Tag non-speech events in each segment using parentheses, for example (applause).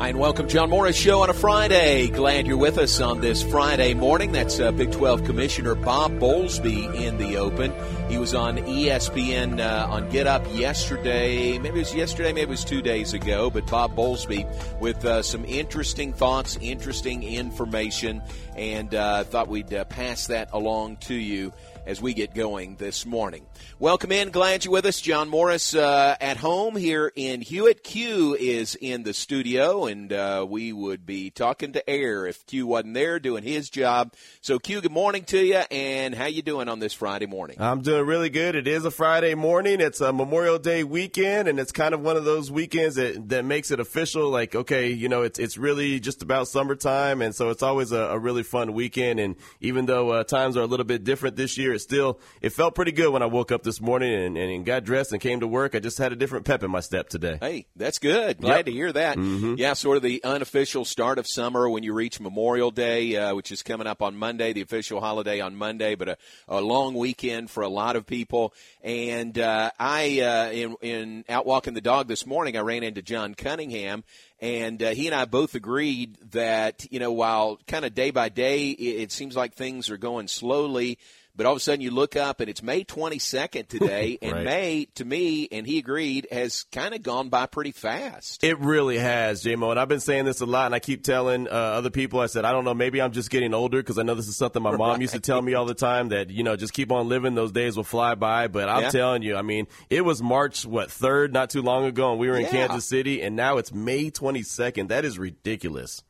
Hi, and welcome, John Morris Show on a Friday. Glad you're with us on this Friday morning. That's uh, Big 12 Commissioner Bob Bowlesby in the open. He was on ESPN uh, on Get Up yesterday. Maybe it was yesterday, maybe it was two days ago. But Bob Bowlesby with uh, some interesting thoughts, interesting information, and uh, thought we'd uh, pass that along to you as we get going this morning. Welcome in. Glad you're with us. John Morris uh, at home here in Hewitt. Q is in the studio, and uh, we would be talking to air if Q wasn't there doing his job. So, Q, good morning to you, and how you doing on this Friday morning? I'm doing really good. It is a Friday morning. It's a Memorial Day weekend, and it's kind of one of those weekends that, that makes it official. Like, okay, you know, it's it's really just about summertime, and so it's always a, a really fun weekend. And even though uh, times are a little bit different this year, still it felt pretty good when I woke up this morning and, and got dressed and came to work. I just had a different pep in my step today. Hey, that's good. Glad Yep. to hear that. Mhm. Yeah, sort of the unofficial start of summer when you reach Memorial Day, uh, which is coming up on Monday, the official holiday on Monday, but a, a long weekend for a lot of people. And uh, I, uh, in, in out walking the dog this morning, I ran into John Cunningham. And uh, he and I both agreed that, you know, while kind of day by day, it, it seems like things are going slowly, but all of a sudden you look up and it's May 22nd today, (laughs) and Right. May, to me, and he agreed, has kind of gone by pretty fast. It really has, JMO. And I've been saying this a lot, and I keep telling uh, other people, I said, I don't know, maybe I'm just getting older because I know this is something my mom used to tell me all the time that, you know, just keep on living. Those days will fly by. But I'm Yeah. telling you, I mean, it was March, what, 3rd, not too long ago, and we were in Yeah. Kansas City, and now it's May 22nd. That is ridiculous.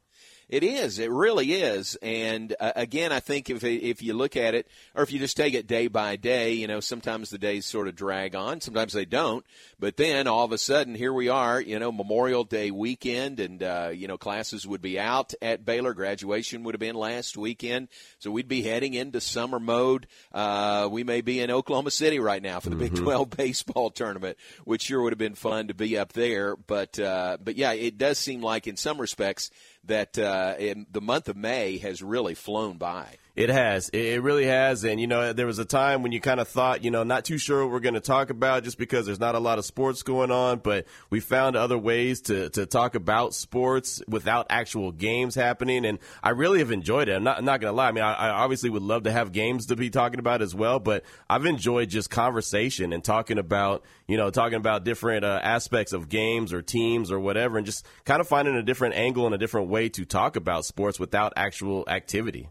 It is. It really is. And uh, again, I think if if you look at it, or if you just take it day by day, you know, sometimes the days sort of drag on. Sometimes they don't. But then all of a sudden, here we are. You know, Memorial Day weekend, and uh, you know, classes would be out at Baylor. Graduation would have been last weekend, so we'd be heading into summer mode. Uh, we may be in Oklahoma City right now for the Big Twelve (laughs) baseball tournament, which sure would have been fun to be up there. But uh, but yeah, it does seem like in some respects that uh, in the month of May has really flown by. It has. It really has. And, you know, there was a time when you kind of thought, you know, not too sure what we're going to talk about just because there's not a lot of sports going on, but we found other ways to, to talk about sports without actual games happening. And I really have enjoyed it. I'm not, not going to lie. I mean, I, I obviously would love to have games to be talking about as well, but I've enjoyed just conversation and talking about, you know, talking about different uh, aspects of games or teams or whatever and just kind of finding a different angle and a different way to talk about sports without actual activity.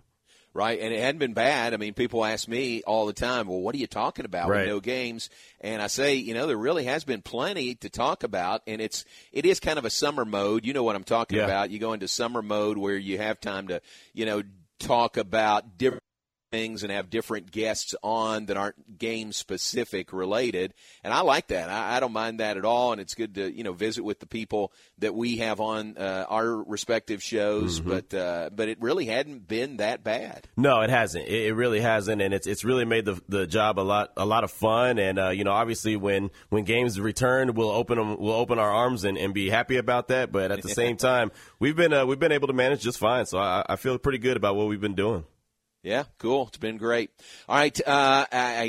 Right? And it hadn't been bad. I mean, people ask me all the time, well, what are you talking about Right. with no games? And I say, you know, there really has been plenty to talk about, and it's it is kind of a summer mode. You know what I'm talking Yeah. about? You go into summer mode where you have time to, you know, talk about different things and have different guests on that aren't game specific related and i like that I, I don't mind that at all and it's good to you know visit with the people that we have on uh, our respective shows but uh, but it really hadn't been that bad No, it hasn't. It, it really hasn't, and it's it's really made the the job a lot a lot of fun. And uh, you know, obviously, when when games return, we'll open them, we'll open our arms and, and be happy about that. But at the same (laughs) time, we've been uh, we've been able to manage just fine. So I, I feel pretty good about what we've been doing. Yeah, cool. It's been great. All right, uh, I,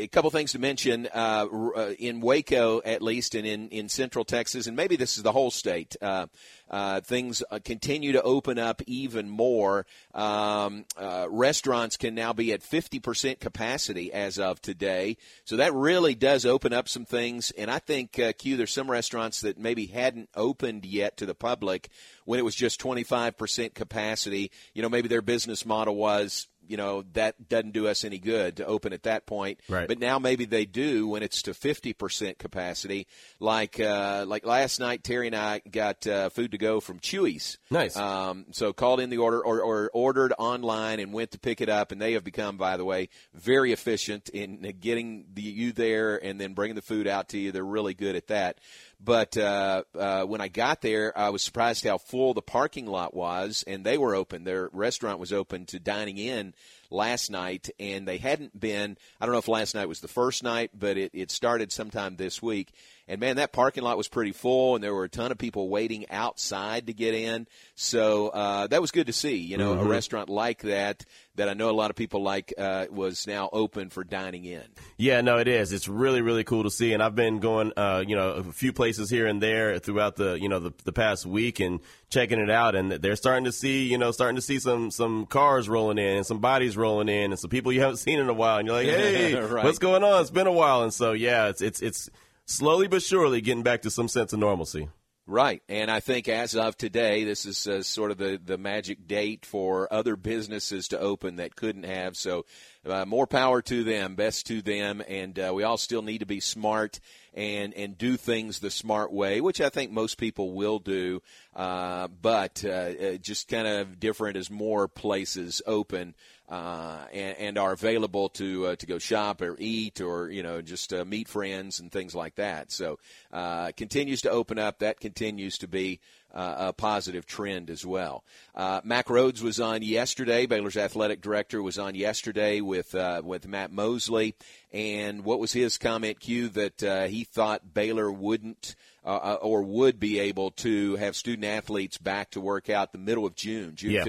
a couple things to mention uh, uh, in Waco, at least, and in in Central Texas, and maybe this is the whole state. Uh, uh, things uh, continue to open up even more. Um, restaurants can now be at 50% capacity as of today. So that really does open up some things. And I think, Q, there's some restaurants that maybe hadn't opened yet to the public when it was just 25% capacity. You know, maybe their business model was, you know, that doesn't do us any good to open at that point. Right. But now maybe they do when it's to 50% capacity. Like, uh, like last night, Terry and I got uh, food to go from Chuy's. Nice. Um, so called in the order or, or ordered online and went to pick it up, and they have become, by the way, very efficient in getting the, you there and then bringing the food out to you. They're really good at that. But uh, uh, when I got there, I was surprised how full the parking lot was, and they were open. Their restaurant was open to dining in last night, and they hadn't been. I don't know if last night was the first night, but it, it started sometime this week. And man, that parking lot was pretty full, and there were a ton of people waiting outside to get in. So uh, that was good to see. You know, mm-hmm. a restaurant like that that I know a lot of people like uh, was now open for dining in. Yeah, no, it is. It's really, really cool to see. And I've been going, uh, you know, a few places here and there throughout the, you know, the, the past week and checking it out. And they're starting to see, you know, starting to see some some cars rolling in and some bodies rolling in and some people you haven't (laughs) seen in a while. And you're like, (laughs) hey, right. what's going on? It's been a while. And so, yeah, it's it's it's slowly but surely getting back to some sense of normalcy. Right. And I think as of today, this is uh, sort of the, the magic date for other businesses to open that couldn't have. So uh, more power to them, best to them. And uh, we all still need to be smart and, and do things the smart way, which I think most people will do. Uh, but uh, just kind of different as more places open uh, and, and, are available to uh, to go shop or eat or you know just uh, meet friends and things like that. So uh, continues to open up. That continues to be uh, a positive trend as well. Uh, Mack Rhoades was on yesterday. Baylor's athletic director was on yesterday with with Matt Mosley, and what was his comment? Q that he thought Baylor wouldn't. Uh, or would be able to have student athletes back to work out the middle of June, June yeah.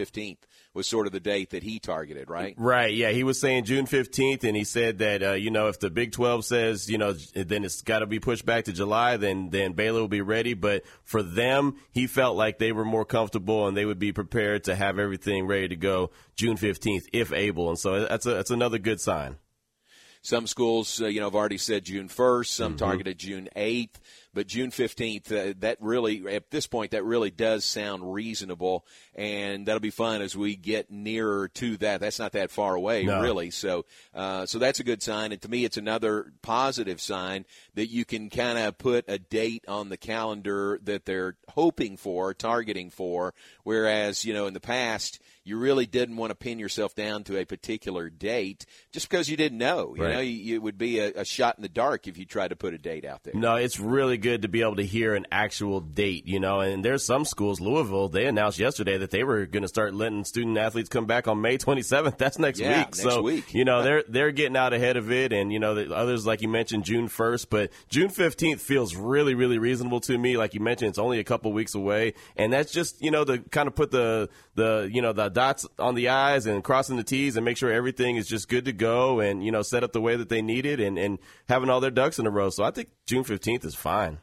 15th was sort of the date that he targeted, right? Right. Yeah, he was saying June fifteenth, and he said that uh, you know if the Big Twelve says you know then it's got to be pushed back to July, then then Baylor will be ready. But for them, he felt like they were more comfortable and they would be prepared to have everything ready to go June fifteenth if able, and so that's a that's another good sign. Some schools, uh, you know, have already said June 1st. Some mm-hmm. targeted June 8th. But June 15th, uh, that really, at this point, that really does sound reasonable. And that'll be fun as we get nearer to that. That's not that far away, no. really. So, uh, so that's a good sign. And to me, it's another positive sign that you can kind of put a date on the calendar that they're hoping for, targeting for. Whereas, you know, in the past, you really didn't want to pin yourself down to a particular date just because you didn't know. You right. know, you, it would be a, a, shot in the dark if you tried to put a date out there. No, it's really good to be able to hear an actual date, you know, and there's some schools, Louisville, they announced yesterday that they were going to start letting student athletes come back on May 27th. (laughs) That's next yeah, week. Next so, week. you know, they're, they're getting out ahead of it. And, you know, the others, like you mentioned, June 1st, but June 15th feels really, really reasonable to me. Like you mentioned, it's only a couple weeks away. And that's just, you know, to kind of put the, the, you know, the dots on the I's and crossing the T's and make sure everything is just good to go and, you know, set up the way that they need it and, and having all their ducks in a row. So I think June 15th is fine.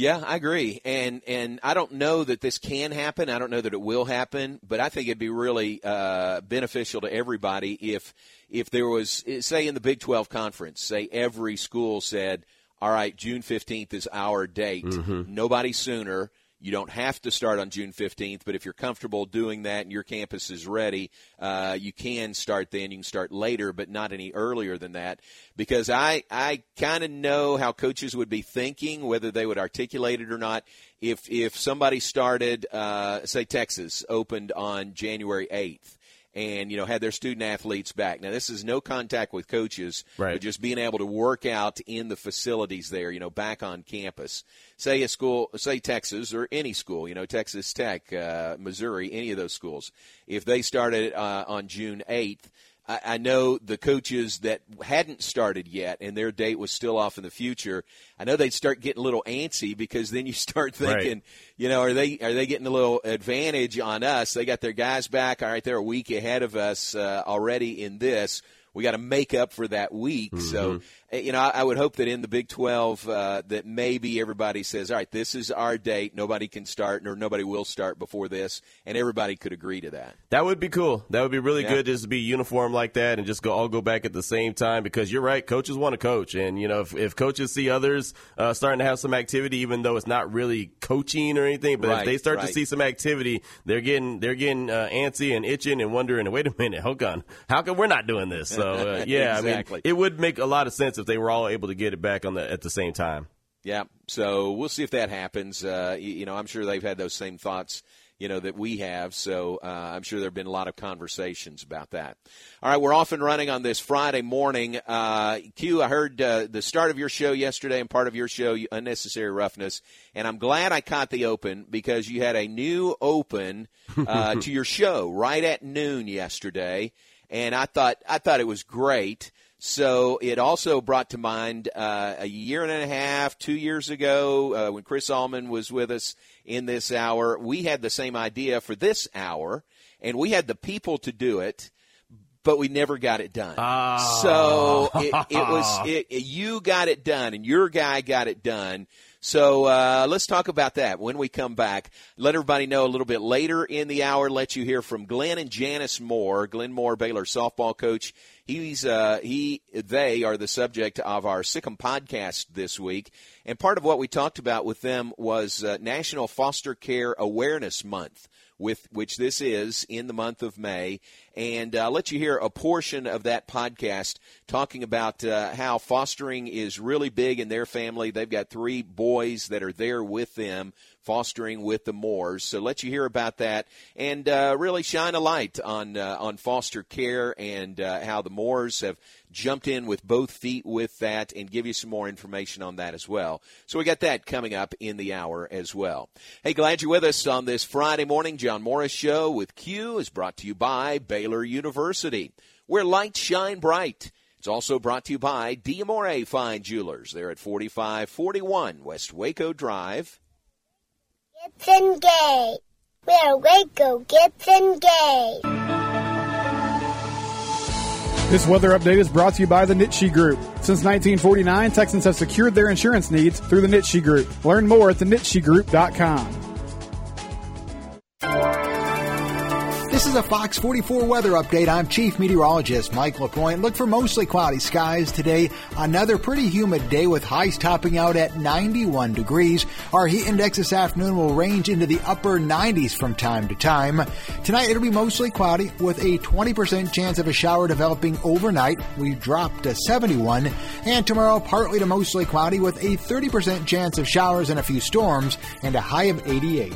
Yeah, I agree, and and I don't know that this can happen. I don't know that it will happen, but I think it'd be really uh, beneficial to everybody if if there was, say, in the Big Twelve conference, say every school said, "All right, June fifteenth is our date. Mm-hmm. Nobody sooner." You don't have to start on June 15th, but if you're comfortable doing that and your campus is ready, uh, you can start then. You can start later, but not any earlier than that. Because I, I kind of know how coaches would be thinking, whether they would articulate it or not. If, if somebody started, uh, say Texas opened on January 8th, and you know had their student athletes back. Now this is no contact with coaches, right. but just being able to work out in the facilities there, you know, back on campus. Say a school, say Texas or any school, you know, Texas Tech, uh, Missouri, any of those schools. If they started uh, on June eighth I, I know the coaches that hadn't started yet and their date was still off in the future. I know they'd start getting a little antsy because then you (laughs) start thinking, right. you know, are they are they getting a little advantage on us? They got their guys back. All right, they're a week ahead of us uh, already in this. We got to make up for that week. Mm-hmm. So uh, you know, I, I, would hope that in the Big 12 uh, that maybe everybody says, all right, this is our date. Nobody can start or nobody will start before this, and everybody could agree to that. That would be cool. That would be really yeah. good just to be uniform like that and just go all go back at the same time because you're right. Coaches want to coach, and you know, if, if coaches see others uh, starting to have some activity, even though it's not really coaching or anything, but right, if they start right. to see some activity, they're getting they're getting uh, antsy and itching and wondering, wait a minute, hold on, how come we're not doing this? So uh, (laughs) yeah, exactly. I mean, it would make a lot of sense if they were all able to get it back on the at the same time. Yeah, so we'll see if that happens. Uh, you, you, know, I'm sure they've had those same thoughts, you know, that we have. So uh, I'm sure there have been a lot of conversations about that. All right, we're off and running on this Friday morning. Uh, Q, I heard uh, the start of your show yesterday and part of your show, Unnecessary Roughness, and I'm glad I caught the open because you had a new open uh, (laughs) to your show right at noon yesterday and I thought I thought it was great. So it also brought to mind uh, a year and a half, two years ago, uh, when Chris Allman was with us in this hour. We had the same idea for this hour, and we had the people to do it but we never got it done. Oh. So it, it was (laughs) it, you got it done, and your guy got it done. So uh, let's talk about that when we come back. Let everybody know a little bit later in the hour. Let you hear from Glenn and Janice Moore. Glenn Moore, Baylor softball coach. He's uh, he they are the subject of our Sic 'Em podcast this week, and part of what we talked about with them was uh, National Foster Care Awareness Month with which this is in the month of May. And uh, I'll let you hear a portion of that podcast talking about uh, how fostering is really big in their family. They've got three boys that are there with them fostering with the Moores. So let you hear about that and uh, really shine a light on uh, on foster care and uh, how the Moores have jumped in with both feet with that and give you some more information on that as well. So we got that coming up in the hour as well. Hey, glad you're with us on this Friday morning. John Morris Show with Q is brought to you by Baylor University, where lights shine bright. It's also brought to you by Diamore Fine Jewelers. They're at 4541 West Waco Drive. Gibson Gay. We're Waco Gibson Gay. This weather update is brought to you by the Nitsche Group. Since 1949, Texans have secured their insurance needs through the Nitsche Group. Learn more at thenitschegroup.com. This is a Fox 44 weather update. I'm Chief Meteorologist Mike LaPointe. Look for mostly cloudy skies today. Another pretty humid day with highs topping out at 91 degrees. Our heat index this afternoon will range into the upper 90s from time to time. Tonight it'll be mostly cloudy with a 20% chance of a shower developing overnight. We drop to 71. And tomorrow partly to mostly cloudy with a 30% chance of showers and a few storms and a high of 88.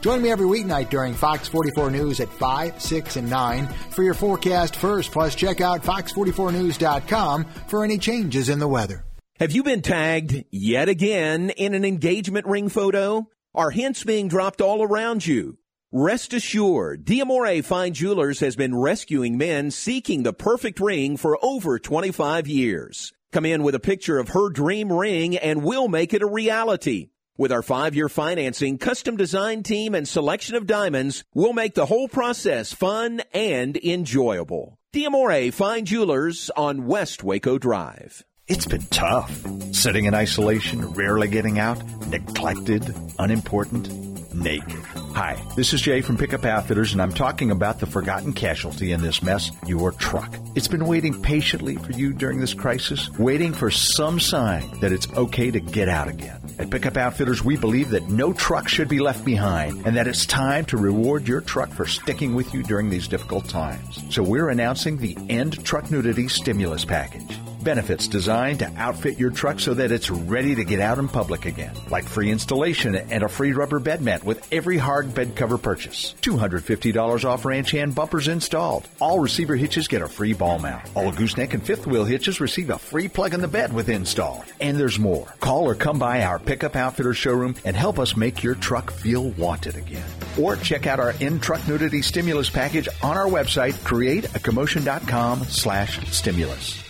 Join me every weeknight during Fox 44 News at 5, 6, and 9 for your forecast first. Plus, check out fox44news.com for any changes in the weather. Have you been tagged yet again in an engagement ring photo? Are hints being dropped all around you? Rest assured, Diamore Fine Jewelers has been rescuing men seeking the perfect ring for over 25 years. Come in with a picture of her dream ring and we'll make it a reality. With our five year financing, custom design team, and selection of diamonds, we'll make the whole process fun and enjoyable. Diamore Fine Jewelers on West Waco Drive. It's been tough. Sitting in isolation, rarely getting out, neglected, unimportant, naked. Hi, this is Jay from Pickup Outfitters, and I'm talking about the forgotten casualty in this mess your truck. It's been waiting patiently for you during this crisis, waiting for some sign that it's okay to get out again. At Pickup Outfitters, we believe that no truck should be left behind and that it's time to reward your truck for sticking with you during these difficult times. So we're announcing the End Truck Nudity Stimulus Package. Benefits designed to outfit your truck so that it's ready to get out in public again, like free installation and a free rubber bed mat with every hard bed cover purchase. $250 off ranch hand bumpers installed. All receiver hitches get a free ball mount. All gooseneck and fifth wheel hitches receive a free plug in the bed with install. And there's more. Call or come by our Pickup Outfitter showroom and help us make your truck feel wanted again. Or check out our in truck nudity stimulus package on our website, createacommotion.com slash stimulus.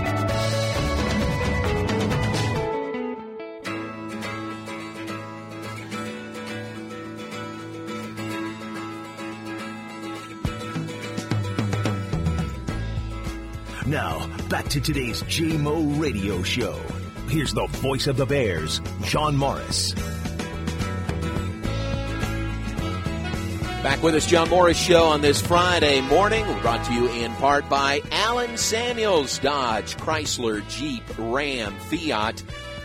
To today's JMO radio show. Here's the voice of the Bears, John Morris. Back with us, John Morris Show on this Friday morning. Brought to you in part by Alan Samuels Dodge, Chrysler, Jeep, Ram, Fiat.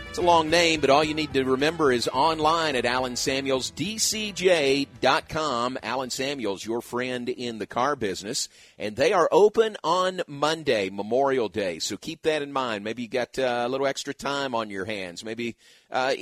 It's a long name, but all you need to remember is online at AlanSamuelsDCJ.com. Alan Samuels, your friend in the car business. And they are open on Monday, Memorial Day. So keep that in mind. Maybe you got uh, a little extra time on your hands. Maybe uh,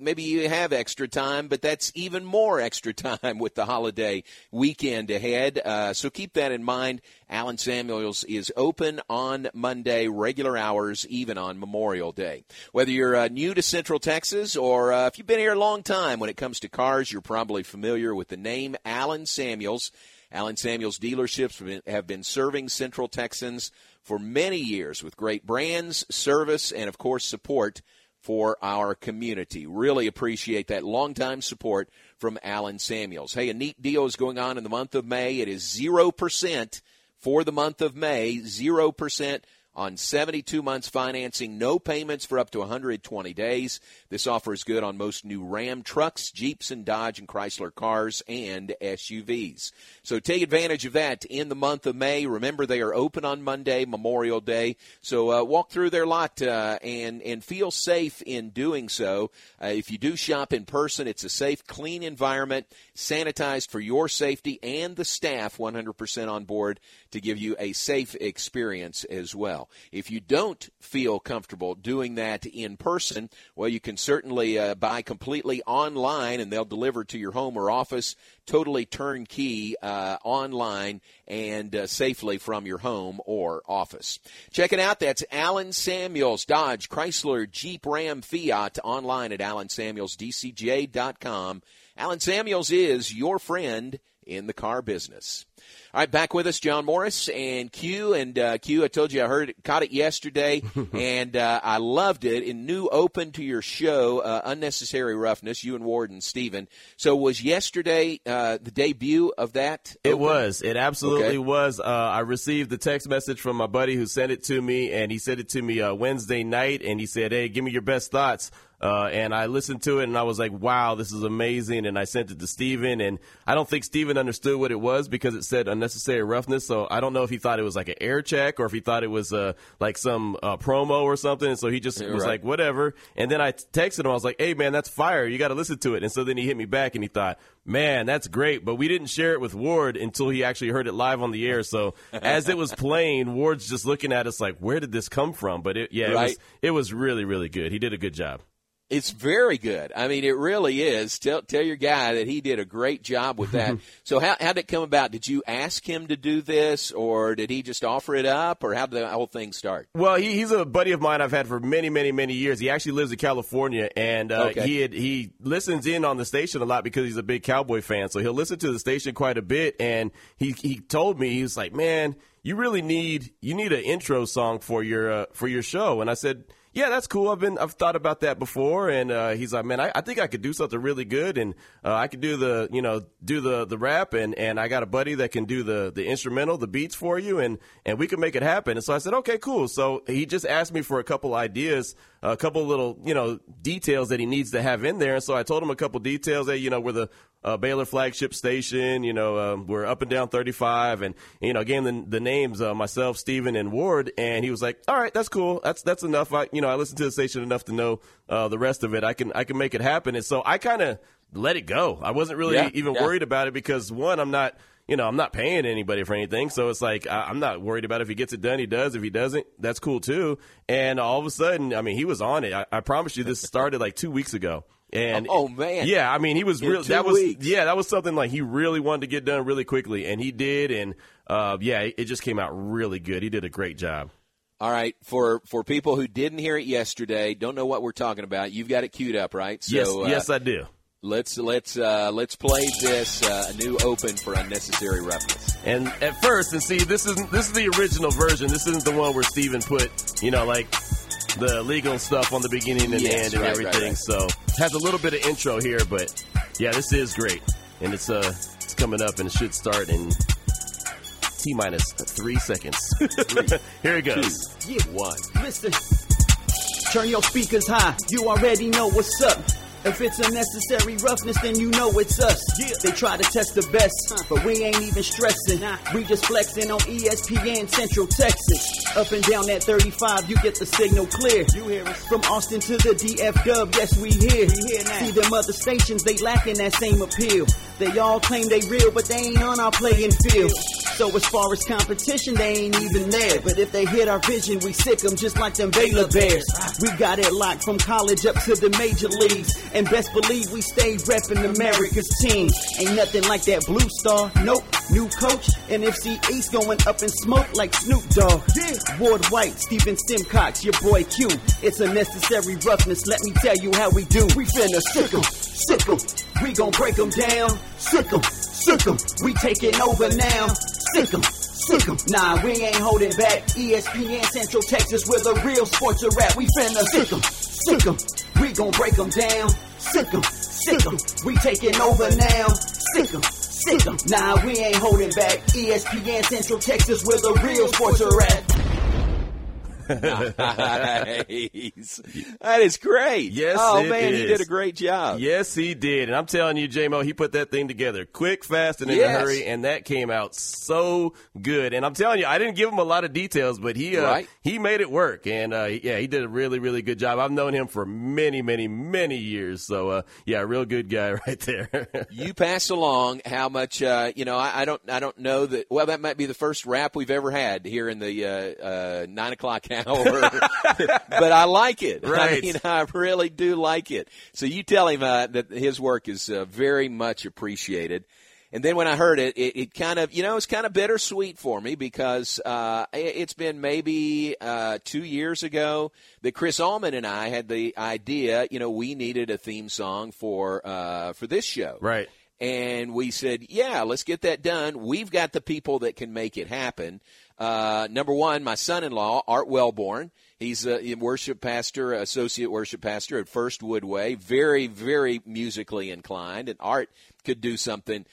maybe you have extra time, but that's even more extra time with the holiday weekend ahead. Uh, so keep that in mind. Alan Samuels is open on Monday, regular hours, even on Memorial Day. Whether you're uh, new to Central Texas or uh, if you've been here a long time when it comes to cars, you're probably familiar with the name Alan Samuels. Alan Samuels dealerships have been serving Central Texans for many years with great brands, service, and of course support for our community. Really appreciate that longtime support from Alan Samuels. Hey, a neat deal is going on in the month of May. It is 0% for the month of May, 0% on 72 months financing, no payments for up to 120 days. This offer is good on most new Ram trucks, Jeeps, and Dodge and Chrysler cars and SUVs. So take advantage of that in the month of May. Remember, they are open on Monday, Memorial Day. So uh, walk through their lot uh, and and feel safe in doing so. Uh, if you do shop in person, it's a safe, clean environment, sanitized for your safety and the staff, 100% on board to give you a safe experience as well. If you don't feel comfortable doing that in person, well, you can certainly uh, buy completely online and they'll deliver to your home or office totally turnkey uh, online and uh, safely from your home or office. Check it out. That's Alan Samuels, Dodge, Chrysler, Jeep, Ram, Fiat online at alansamuelsdcj.com. Alan Samuels is your friend in the car business. All right, back with us, John Morris and Q. And uh, Q, I told you I heard it, caught it yesterday, (laughs) and uh, I loved it. In new open to your show, uh, Unnecessary Roughness, you and Ward and Steven. So was yesterday uh, the debut of that? It open? was. It absolutely okay. was. Uh, I received the text message from my buddy who sent it to me, and he sent it to me uh, Wednesday night, and he said, "Hey, give me your best thoughts." Uh, and I listened to it and I was like, wow, this is amazing. And I sent it to Steven and I don't think Steven understood what it was because it said unnecessary roughness. So I don't know if he thought it was like an air check or if he thought it was uh, like some uh, promo or something. And so he just was right. like, whatever. And then I texted him. I was like, hey, man, that's fire. You got to listen to it. And so then he hit me back and he thought, man, that's great. But we didn't share it with Ward until he actually heard it live on the air. So (laughs) as it was playing, Ward's just looking at us like, where did this come from? But it, yeah, right. it, was, it was really, really good. He did a good job. It's very good. I mean, it really is. Tell tell your guy that he did a great job with that. (laughs) so how how did it come about? Did you ask him to do this, or did he just offer it up, or how did the whole thing start? Well, he, he's a buddy of mine I've had for many many many years. He actually lives in California, and uh, okay. he had, he listens in on the station a lot because he's a big Cowboy fan. So he'll listen to the station quite a bit, and he he told me he was like, man, you really need you need an intro song for your uh, for your show, and I said yeah, that's cool. I've been, I've thought about that before. And, uh, he's like, man, I, I, think I could do something really good. And, uh, I could do the, you know, do the, the rap and, and I got a buddy that can do the, the instrumental, the beats for you. And, and we can make it happen. And so I said, okay, cool. So he just asked me for a couple ideas, a couple little, you know, details that he needs to have in there. And so I told him a couple details that, you know, we're the, uh, Baylor flagship station. You know, um, we're up and down 35, and you know, gave him the, the names uh, myself, Steven, and Ward, and he was like, "All right, that's cool. That's that's enough. I you know, I listened to the station enough to know uh, the rest of it. I can I can make it happen." And so I kind of let it go. I wasn't really yeah, even yeah. worried about it because one, I'm not. You know, I'm not paying anybody for anything, so it's like I, I'm not worried about if he gets it done. He does. If he doesn't, that's cool too. And all of a sudden, I mean, he was on it. I, I promise you, this started like two weeks ago. And oh man, yeah, I mean he was real. That was weeks. yeah, that was something like he really wanted to get done really quickly, and he did. And uh, yeah, it just came out really good. He did a great job. All right, for for people who didn't hear it yesterday, don't know what we're talking about. You've got it queued up, right? So, yes, uh, yes, I do. Let's let's uh, let's play this uh, a new open for unnecessary roughness. And at first, and see, this isn't this is the original version. This isn't the one where Steven put, you know, like the legal stuff on the beginning and yes, the end and right, everything. Right, right. So has a little bit of intro here, but yeah, this is great, and it's uh it's coming up and it should start in t minus three seconds. Three, (laughs) (laughs) here it goes. Two, yeah, one. Listen, turn your speakers high. You already know what's up. If it's unnecessary roughness, then you know it's us. Yeah. They try to test the best, but we ain't even stressing. We just flexing on ESPN Central Texas. Up and down that 35, you get the signal clear. You hear us. From Austin to the DF Dub, yes, we here. See them other stations, they lacking that same appeal. They all claim they real, but they ain't on our playing field. So as far as competition, they ain't even there. But if they hit our vision, we sick sick 'em just like them Baylor Bears. We got it locked from college up to the major leagues. And best believe we stay reppin' America's team. Ain't nothing like that blue star. Nope. New coach, NFC East going up in smoke like Snoop Dogg. Ward White, Steven Simcox, your boy Q. It's a necessary roughness. Let me tell you how we do. We finna sick 'em, sick 'em. We gon' break 'em down. Sick 'em, sick 'em. We taking over now. Sick 'em. Sick 'em. Nah, we ain't holding back. ESPN Central Texas, where the real sports are at. We finna sick 'em, sick 'em. We gon' break 'em down. Sick 'em, sick 'em. We taking over now. Sick 'em, sick 'em. Nah, we ain't holding back. ESPN Central Texas, where the real sports are at. Nice. That is great. Yes, Oh man, he did a great job. Yes, he did. And I'm telling you, JMO, he put that thing together quick, fast, and in Yes. a hurry, and that came out so good. And I'm telling you, I didn't give him a lot of details, but he uh, Right. he made it work. And uh, yeah, he did a really, really good job. I've known him for many, many, many years. So uh, yeah, real good guy (laughs) right there. you pass along how much uh, you know. I, I don't. I don't know that. Well, that might be the first rap we've ever had here in the uh, uh, nine o'clock hour. (laughs) but I like it. I mean, I really do like it. So you tell him uh, that his work is uh, very much appreciated. And then when I heard it, it, it kind of, you know, it's kind of bittersweet for me because uh, it- it's been maybe uh, two years ago that Chris Allman and I had the idea, you know, we needed a theme song for uh, for this show. right. And we said, yeah, let's get that done. We've got the people that can make it happen. Uh, number one, my son-in-law, Art Wellborn. He's a worship pastor, associate worship pastor at First Woodway. Very, very musically inclined. And Art could do something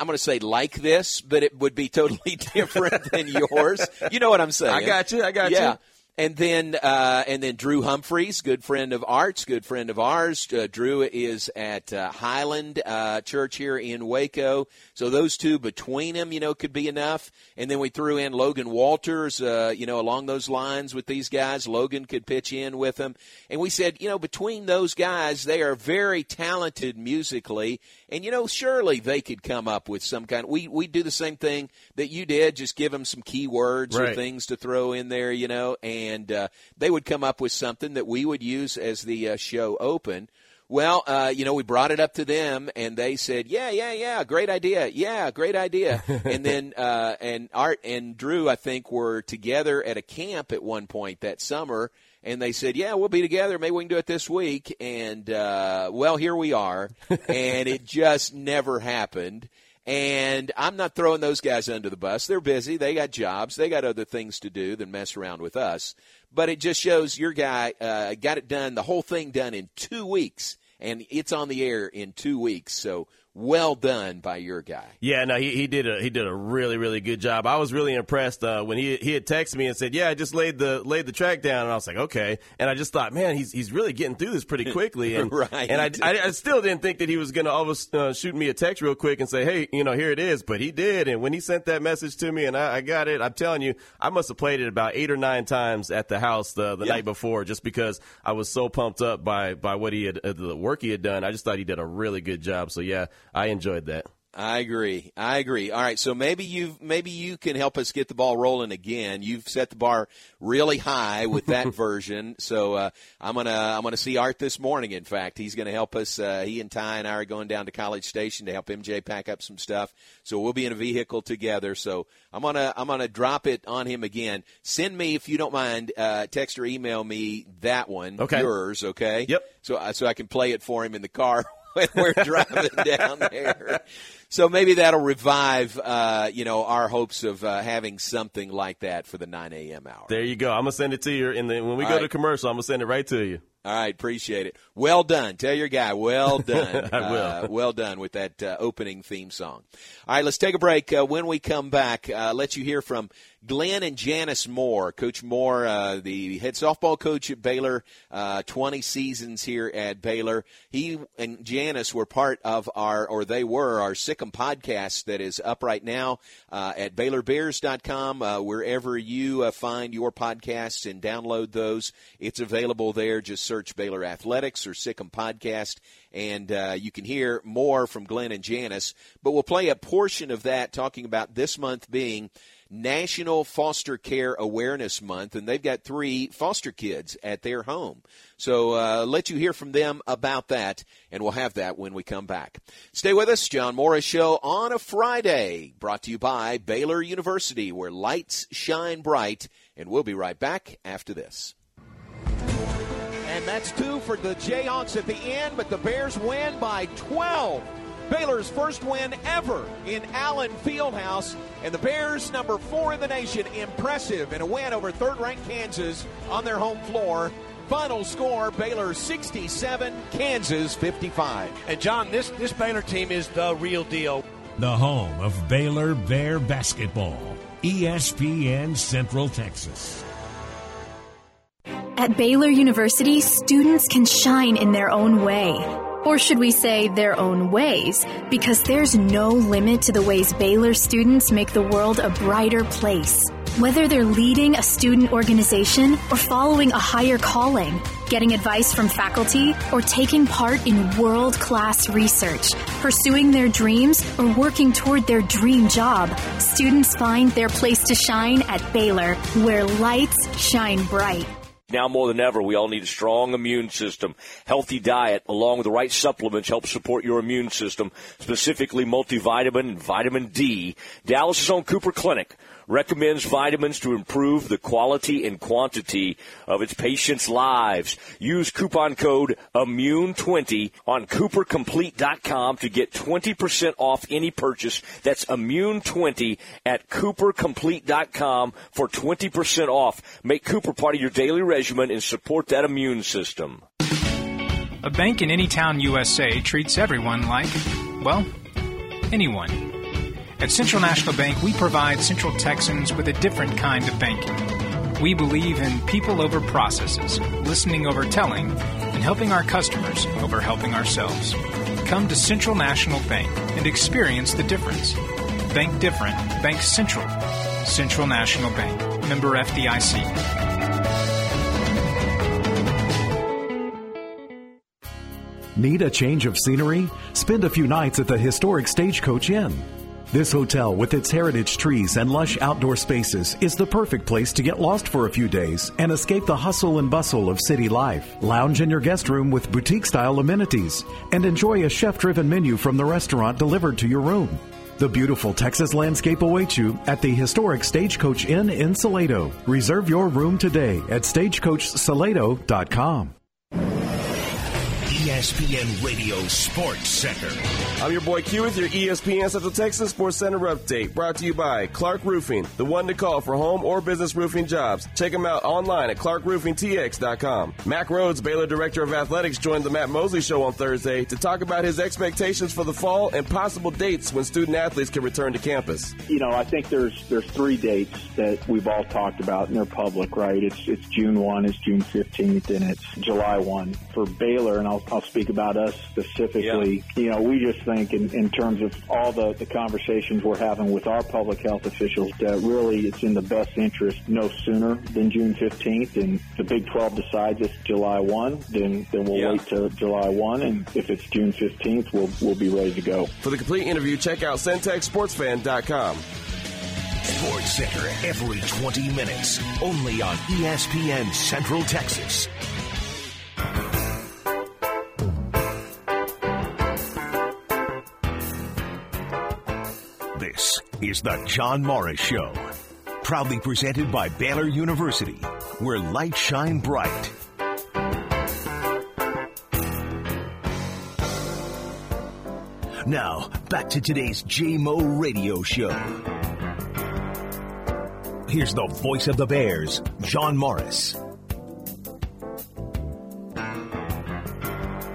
I'm going to say like this, but it would be totally (laughs) different than yours. You know what I'm saying? I got you. I got yeah. you. And then, uh, and then Drew Humphreys, good friend of Art's, good friend of ours. Uh, Drew is at uh, Highland uh, Church here in Waco. So those two between them, you know, could be enough. And then we threw in Logan Walters, uh, you know, along those lines with these guys. Logan could pitch in with them. And we said, you know, between those guys, they are very talented musically. And, you know, surely they could come up with some kind. We, we do the same thing that you did, just give them some keywords or things to throw in there, you know, and uh, they would come up with something that we would use as the uh, show open. Well, uh, you know, we brought it up to them, and they said, "Yeah, yeah, yeah, great idea. Yeah, great idea." (laughs) and then, uh, and Art and Drew, I think, were together at a camp at one point that summer, and they said, "Yeah, we'll be together. Maybe we can do it this week." And uh, well, here we are, (laughs) and it just never happened. And I'm not throwing those guys under the bus. They're busy. They got jobs. They got other things to do than mess around with us. But it just shows your guy uh, got it done, the whole thing done in two weeks, and it's on the air in two weeks. So well done by your guy. Yeah, no, he, he did a he did a really really good job. I was really impressed uh, when he he had texted me and said, "Yeah, I just laid the laid the track down," and I was like, "Okay." And I just thought, man, he's he's really getting through this pretty quickly. (laughs) And Right. and I, I I still didn't think that he was going to always uh, shoot me a text real quick and say, "Hey, you know, here it is." But he did, and when he sent that message to me and I, I got it, I'm telling you, I must have played it about eight or nine times at the house the the Yeah. night before, just because I was so pumped up by by what he had uh, the work he had done. I just thought he did a really good job. So yeah, I enjoyed that. I agree. I agree. All right, so maybe you maybe you can help us get the ball rolling again. You've set the bar really high with that (laughs) version. So uh, I'm gonna I'm gonna see Art this morning. In fact, he's gonna help us. Uh, he and Ty and I are going down to College Station to help MJ pack up some stuff. So we'll be in a vehicle together. So I'm gonna I'm gonna drop it on him again. Send me if you don't mind. Uh, text or email me that one. Okay. Yours. Okay. Yep. So I so I can play it for him in the car (laughs) when we're driving down there. So maybe that'll revive, uh, you know, our hopes of uh, having something like that for the 9 a.m. hour. There you go. I'm gonna send it to you, and then when we All go right. to commercial, I'm gonna send it right to you. All right, appreciate it. Well done. Tell your guy, well (laughs) done. I will. Uh, well done with that uh, opening theme song. All right, let's take a break. Uh, when we come back, uh, let you hear from Glenn and Janice Moore. Coach Moore, uh, the head softball coach at Baylor, uh, 20 seasons here at Baylor. He and Janice were part of our, or they were, our Podcast that is up right now uh, at BaylorBears.com. Uh, wherever you uh, find your podcasts and download those, it's available there. Just search Baylor Athletics or Sic 'Em Podcast, and uh, you can hear more from Glenn and Janice. But we'll play a portion of that talking about this month being National Foster Care Awareness Month, and they've got three foster kids at their home. So uh, let you hear from them about that, and we'll have that when we come back. Stay with us, John Morris Show on a Friday, brought to you by Baylor University, where lights shine bright, and we'll be right back after this. And that's two for the Jayhawks at the end, but the Bears win by 12. Baylor's first win ever in Allen Fieldhouse, and the Bears, number four in the nation, impressive in a win over third ranked Kansas on their home floor. Final score Baylor 67, Kansas 55. And John, this, this Baylor team is the real deal. The home of Baylor Bear basketball. ESPN Central Texas. At Baylor University, students can shine in their own way. Or should we say their own ways? Because there's no limit to the ways Baylor students make the world a brighter place. Whether they're leading a student organization or following a higher calling, getting advice from faculty, or taking part in world class research, pursuing their dreams, or working toward their dream job, students find their place to shine at Baylor, where lights shine bright. Now more than ever, we all need a strong immune system. Healthy diet, along with the right supplements, help support your immune system, specifically multivitamin and vitamin D. Dallas' own Cooper Clinic recommends vitamins to improve the quality and quantity of its patients' lives. Use coupon code IMMUNE20 on CooperComplete.com to get 20% off any purchase. That's IMMUNE20 at CooperComplete.com for 20% off. Make Cooper part of your daily regimen and support that immune system. A bank in any town USA treats everyone like, well, anyone. At Central National Bank, we provide Central Texans with a different kind of banking. We believe in people over processes, listening over telling, and helping our customers over helping ourselves. Come to Central National Bank and experience the difference. Bank different, Bank Central. Central National Bank, member FDIC. Need a change of scenery? Spend a few nights at the historic Stagecoach Inn. This hotel, with its heritage trees and lush outdoor spaces, is the perfect place to get lost for a few days and escape the hustle and bustle of city life. Lounge in your guest room with boutique style amenities and enjoy a chef driven menu from the restaurant delivered to your room. The beautiful Texas landscape awaits you at the historic Stagecoach Inn in Salado. Reserve your room today at stagecoachsalado.com. ESPN Radio Sports Center. I'm your boy Q with your ESPN Central Texas Sports Center update, brought to you by Clark Roofing, the one to call for home or business roofing jobs. Check them out online at clarkroofingtx.com. Mack Rhoades, Baylor Director of Athletics, joined the Matt Mosley Show on Thursday to talk about his expectations for the fall and possible dates when student athletes can return to campus. You know, I think there's there's three dates that we've all talked about and they're public, right? It's it's June one, it's June fifteenth, and it's July one for Baylor. And I'll I'll speak about us specifically. You know, we just think in, in terms of all the the conversations we're having with our public health officials that really it's in the best interest no sooner than June fifteenth. And the Big Twelve decides it's July one, then then we'll wait till July one. And if it's June fifteenth, we'll we'll be ready to go. For the complete interview, check out centexsportsfan.com. Sports Center every 20 minutes, only on ESPN Central Texas. This is the John Morris Show, proudly presented by Baylor University, where light shine bright. Now, back to today's JMO radio show. Here's the voice of the Bears, John Morris.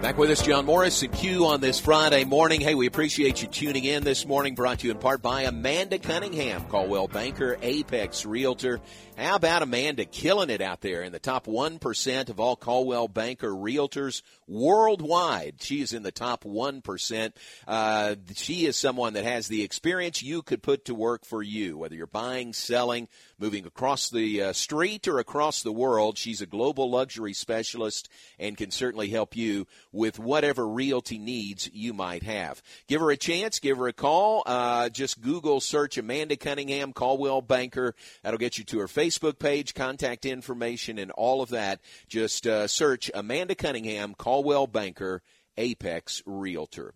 Back with us, John Morris and Q on this Friday morning. Hey, we appreciate you tuning in this morning. Brought to you in part by Amanda Cunningham, Coldwell Banker, Apex Realtor. How about Amanda killing it out there in the top 1% of all Coldwell Banker realtors worldwide? She is in the top 1%. Uh, she is someone that has the experience you could put to work for you, whether you're buying, selling, moving across the uh, street or across the world. She's a global luxury specialist and can certainly help you with whatever realty needs you might have. Give her a chance, give her a call. Uh, just Google search Amanda Cunningham, Coldwell Banker. That'll get you to her Facebook page, contact information, and all of that. Just uh, search Amanda Cunningham, Coldwell Banker, Apex Realtor.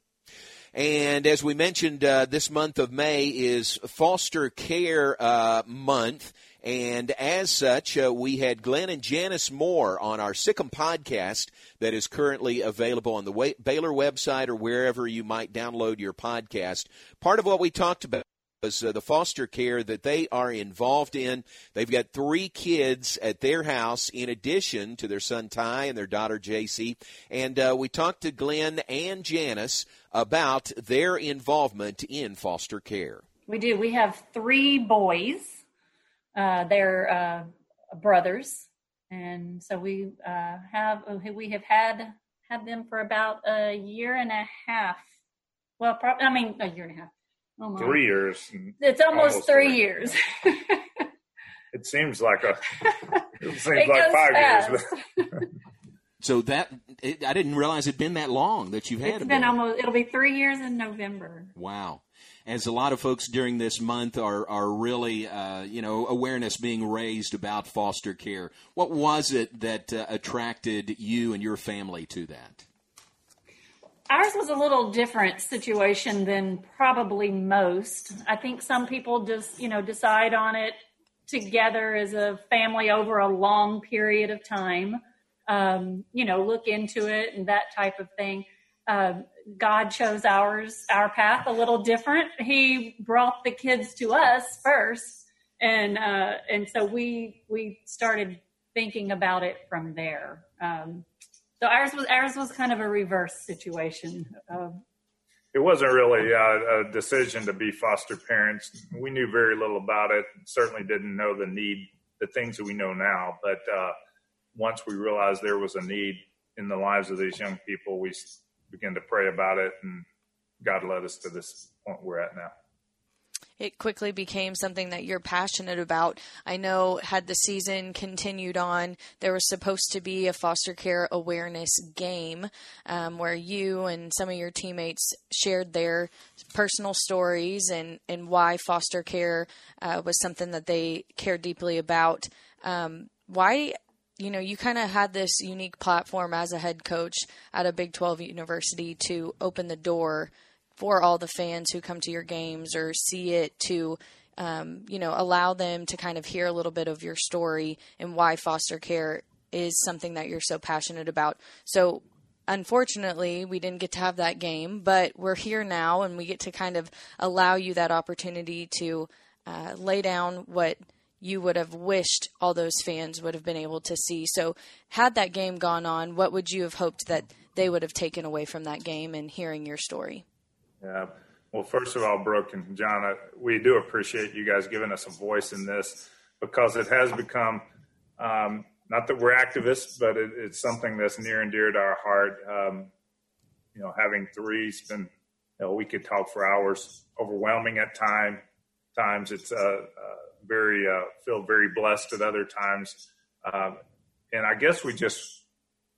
And as we mentioned, uh, this month of May is Foster Care uh, Month. And as such, uh, we had Glenn and Janice Moore on our Sic 'Em podcast that is currently available on the Baylor website or wherever you might download your podcast. Part of what we talked about uh, the foster care that they are involved in. They've got three kids at their house in addition to their son Ty and their daughter JC. And uh, we talked to Glenn and Janice about their involvement in foster care. We do. We have three boys. Uh, they're uh, brothers, and so we uh, have we have had had them for about a year and a half. Well, probably, I mean a year and a half Oh three years. It's almost, almost three, three, years. (laughs) it seems like a. (laughs) It seems it like five fast. years. (laughs) so that it, I didn't realize it'd been that long that you've had. It's been almost. It'll be three years in November. Wow. As a lot of folks during this month are are really, uh, you know, awareness being raised about foster care. What was it that uh, attracted you and your family to that? Ours was a little different situation than probably most. I think some people just, you know, decide on it together as a family over a long period of time. Um, you know, look into it and that type of thing. Uh, God chose ours, our path a little different. He brought the kids to us first, and uh, and so we we started thinking about it from there. Um, so ours was ours was kind of a reverse situation. It wasn't really a, a, decision to be foster parents. We knew very little about it. Certainly didn't know the need, the things that we know now. But uh, once we realized there was a need in the lives of these young people, we began to pray about it, and God led us to this point we're at now it quickly became something that you're passionate about. I know had the season continued on, there was supposed to be a foster care awareness game um, where you and some of your teammates shared their personal stories and, and why foster care uh, was something that they cared deeply about. Um, why you know, you kind of had this unique platform as a head coach at a Big 12 university to open the door for all the fans who come to your games or see it to um, you know allow them to kind of hear a little bit of your story and why foster care is something that you're so passionate about. So unfortunately we didn't get to have that game but we're here now and we get to kind of allow you that opportunity to uh, lay down what you would have wished all those fans would have been able to see. So had that game gone on what would you have hoped that they would have taken away from that game and hearing your story yeah. Well, first of all, Brooke and John, we do appreciate you guys giving us a voice in this because it has become um, not that we're activists, but it, it's something that's near and dear to our heart. Um, you know, having three's been, you know, we could talk for hours, overwhelming at time. Times it's uh, uh, very uh, feel very blessed at other times, um, and I guess we just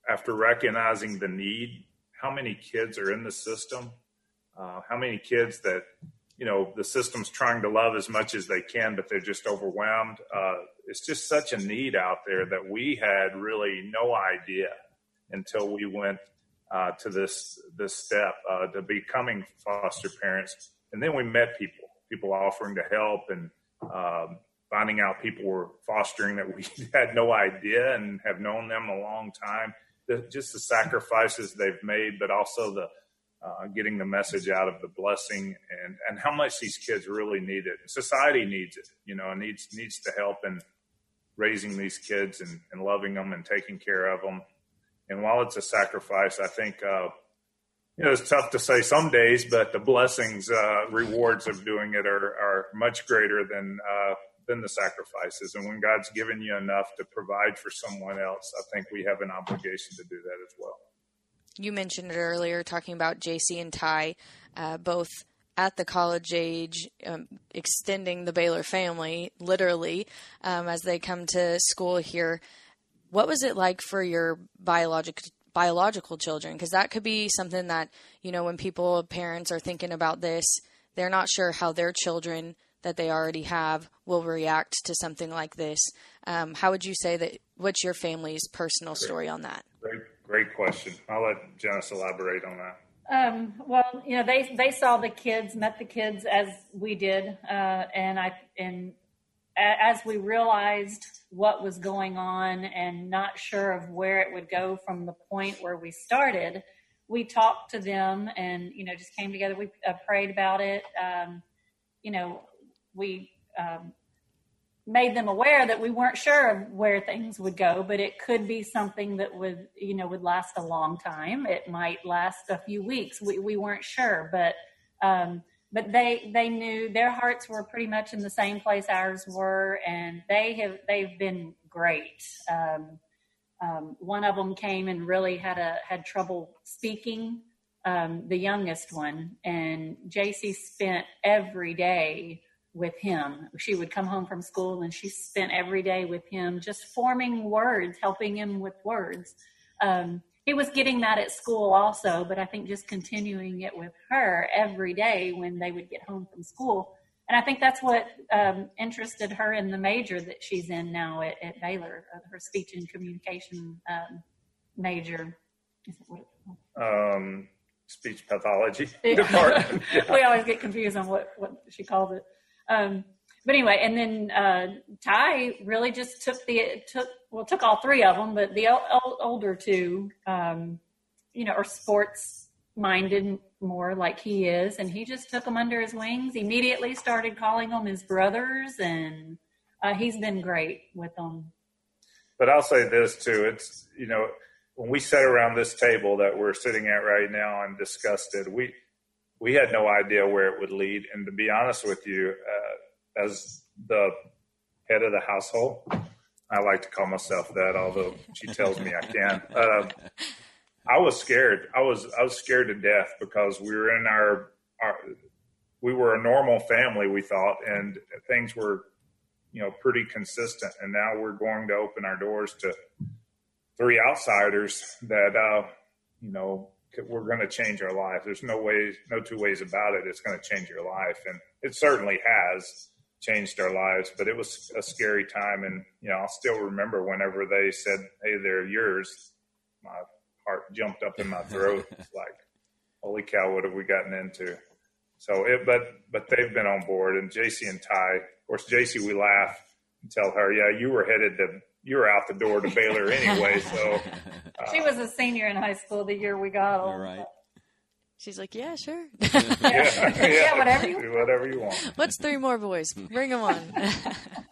after recognizing the need, how many kids are in the system uh, how many kids that you know the system's trying to love as much as they can, but they're just overwhelmed. Uh, it's just such a need out there that we had really no idea until we went uh, to this this step uh, to becoming foster parents, and then we met people, people offering to help and. Um, finding out people were fostering that we (laughs) had no idea and have known them a long time. The, just the sacrifices they've made, but also the uh, getting the message out of the blessing and, and how much these kids really need it. Society needs it, you know, needs needs to help in raising these kids and, and loving them and taking care of them. And while it's a sacrifice, I think uh, you know it's tough to say some days, but the blessings, uh, rewards of doing it are are much greater than uh, than the sacrifices. And when God's given you enough to provide for someone else, I think we have an obligation to do that as well you mentioned it earlier, talking about JC and Ty, uh, both at the college age, um, extending the Baylor family literally um, as they come to school here. What was it like for your biologic biological children? Because that could be something that you know when people parents are thinking about this, they're not sure how their children that they already have will react to something like this. Um, how would you say that? What's your family's personal story on that? Great Great question. I'll let Janice elaborate on that. Um, well, you know, they they saw the kids, met the kids as we did, uh, and I and as we realized what was going on and not sure of where it would go from the point where we started, we talked to them and you know just came together. We uh, prayed about it. Um, you know, we um, made them aware that we weren't sure of where things would go, but it could be something that would, you know, would last a long time. It might last a few weeks. We, we weren't sure, but, um, but they, they knew their hearts were pretty much in the same place ours were. And they have, they've been great. Um, um, one of them came and really had a, had trouble speaking. Um, the youngest one and JC spent every day with him. She would come home from school and she spent every day with him, just forming words, helping him with words. Um, he was getting that at school also, but I think just continuing it with her every day when they would get home from school. And I think that's what um, interested her in the major that she's in now at, at Baylor, uh, her speech and communication um, major. Um, speech pathology (laughs) department. (laughs) we always get confused on what, what she calls it. Um, but anyway, and then uh, Ty really just took the took well took all three of them, but the o- older two, um, you know, are sports minded more like he is, and he just took them under his wings. Immediately started calling them his brothers, and uh, he's been great with them. But I'll say this too: it's you know when we sat around this table that we're sitting at right now and discussed it, we we had no idea where it would lead. And to be honest with you, uh, as the head of the household, I like to call myself that, although she tells me I can. (laughs) Uh, I was scared. I was I was scared to death because we were in our, our we were a normal family. We thought, and things were, you know, pretty consistent. And now we're going to open our doors to three outsiders that, uh, you know, we're going to change our life. There's no ways, no two ways about it. It's going to change your life, and it certainly has changed our lives. But it was a scary time, and you know, I'll still remember whenever they said, "Hey, they're yours." My heart jumped up in my (laughs) throat. it's like, holy cow, what have we gotten into? So it, but but they've been on board, and JC and Ty. Of course, JC, we laugh and tell her, "Yeah, you were headed to you were out the door to Baylor anyway." (laughs) So uh, she was a senior in high school the year we got her. Right. She's like, yeah, sure. (laughs) (laughs) yeah, yeah, yeah, whatever you whatever you want. What's three more boys? Bring them on.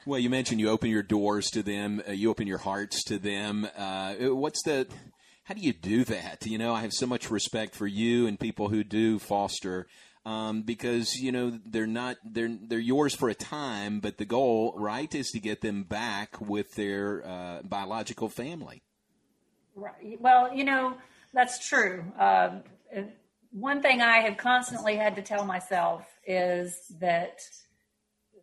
well, you mentioned you open your doors to them, uh, you open your hearts to them. Uh, what's the how do you do that? You know, I have so much respect for you and people who do foster um, because you know they're not they're they're yours for a time, but the goal, right, is to get them back with their uh, biological family. Right. Well, you know that's true. Uh, one thing I have constantly had to tell myself is that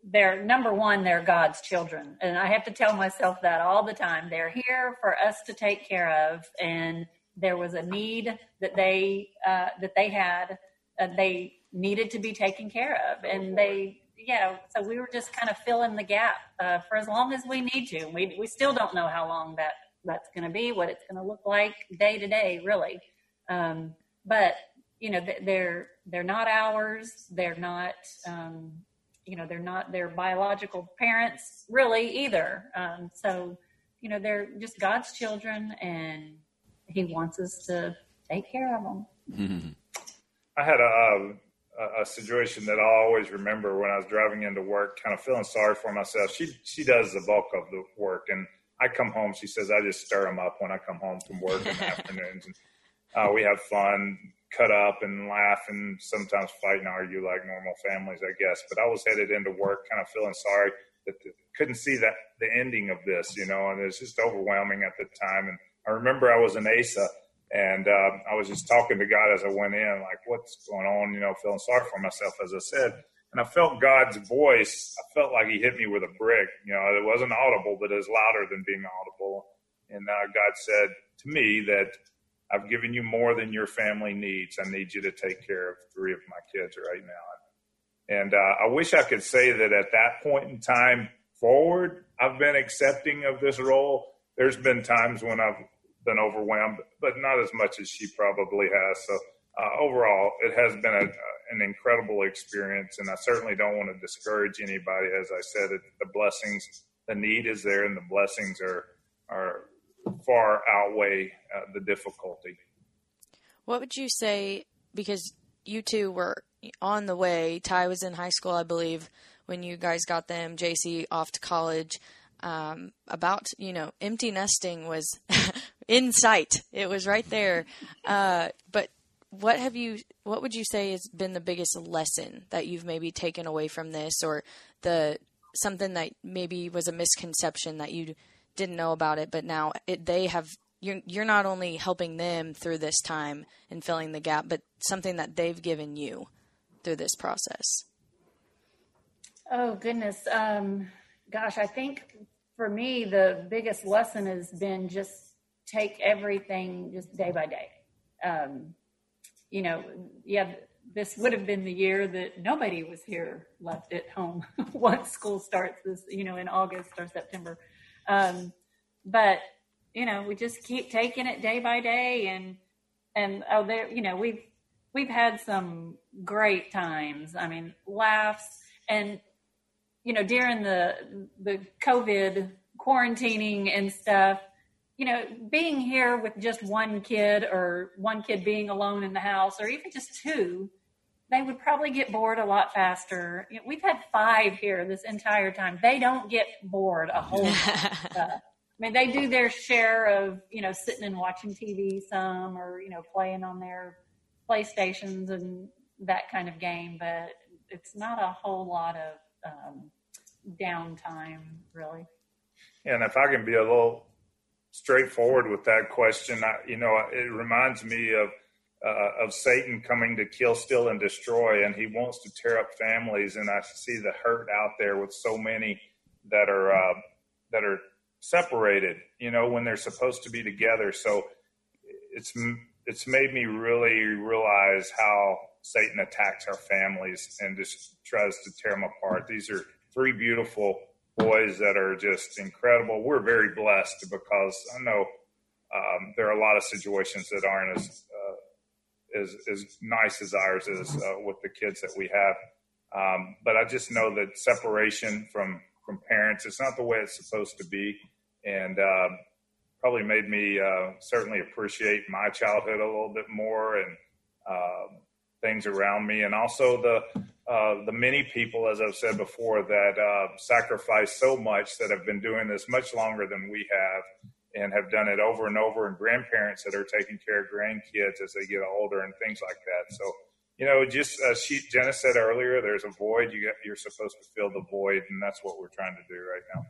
they're number one, they're God's children, and I have to tell myself that all the time. They're here for us to take care of, and there was a need that they uh, that they had. They needed to be taken care of. And they, you know, so we were just kind of filling the gap uh, for as long as we need to. We, we still don't know how long that that's going to be, what it's going to look like day to day, really. Um, but you know, they're they're not ours. They're not, um, you know, they're not their biological parents really either. Um, so, you know, they're just God's children, and He wants us to take care of them. Mm-hmm. I had a, a, a situation that I always remember when I was driving into work, kind of feeling sorry for myself. She she does the bulk of the work, and I come home. She says I just stir them up when I come home from work in the (laughs) afternoons, and uh, we have fun, cut up and laugh, and sometimes fight and argue like normal families, I guess. But I was headed into work, kind of feeling sorry that the, couldn't see that the ending of this, you know, and it was just overwhelming at the time. And I remember I was in ASA and uh, I was just talking to God as I went in, like, what's going on? You know, feeling sorry for myself, as I said. And I felt God's voice. I felt like He hit me with a brick. You know, it wasn't audible, but it was louder than being audible. And uh, God said to me that I've given you more than your family needs. I need you to take care of three of my kids right now. And uh, I wish I could say that at that point in time forward, I've been accepting of this role. There's been times when I've been overwhelmed, but not as much as she probably has. So uh, overall, it has been a, an incredible experience, and I certainly don't want to discourage anybody. As I said, it, the blessings, the need is there, and the blessings are are far outweigh uh, the difficulty. What would you say? Because you two were on the way. Ty was in high school, I believe, when you guys got them. JC off to college. Um, about you know, empty nesting was (laughs) in sight. It was right there. Uh, but what have you? What would you say has been the biggest lesson that you've maybe taken away from this, or the something that maybe was a misconception that you didn't know about it, but now it, they have. You're you're not only helping them through this time and filling the gap, but something that they've given you through this process. Oh goodness, um, gosh, I think for me the biggest lesson has been just take everything just day by day. Um, you know, yeah, this would have been the year that nobody was here left at home (laughs) once school starts this, you know, in August or September. Um, but you know, we just keep taking it day by day, and and oh, there, you know, we've we've had some great times. I mean, laughs, and you know, during the the COVID quarantining and stuff, you know, being here with just one kid or one kid being alone in the house or even just two, they would probably get bored a lot faster. You know, we've had five here this entire time. They don't get bored a whole lot. Uh, (laughs) I mean, they do their share of, you know, sitting and watching TV some or, you know, playing on their PlayStations and that kind of game, but it's not a whole lot of um, downtime, really. And if I can be a little straightforward with that question. I, you know, it reminds me of uh, of Satan coming to kill, steal, and destroy, and he wants to tear up families. And I see the hurt out there with so many that are uh, that are separated. You know, when they're supposed to be together. So it's it's made me really realize how Satan attacks our families and just tries to tear them apart. These are three beautiful boys that are just incredible. We're very blessed because I know um, there are a lot of situations that aren't as uh, as, as nice as ours is uh, with the kids that we have. Um, but I just know that separation from from parents it's not the way it's supposed to be, and um, probably made me uh, certainly appreciate my childhood a little bit more and um, things around me, and also the uh, the many people, as I've said before, that uh, sacrifice so much that have been doing this much longer than we have and have done it over and over, and grandparents that are taking care of grandkids as they get older and things like that. So, you know, just as she, Jenna said earlier, there's a void. You get, you're supposed to fill the void, and that's what we're trying to do right now.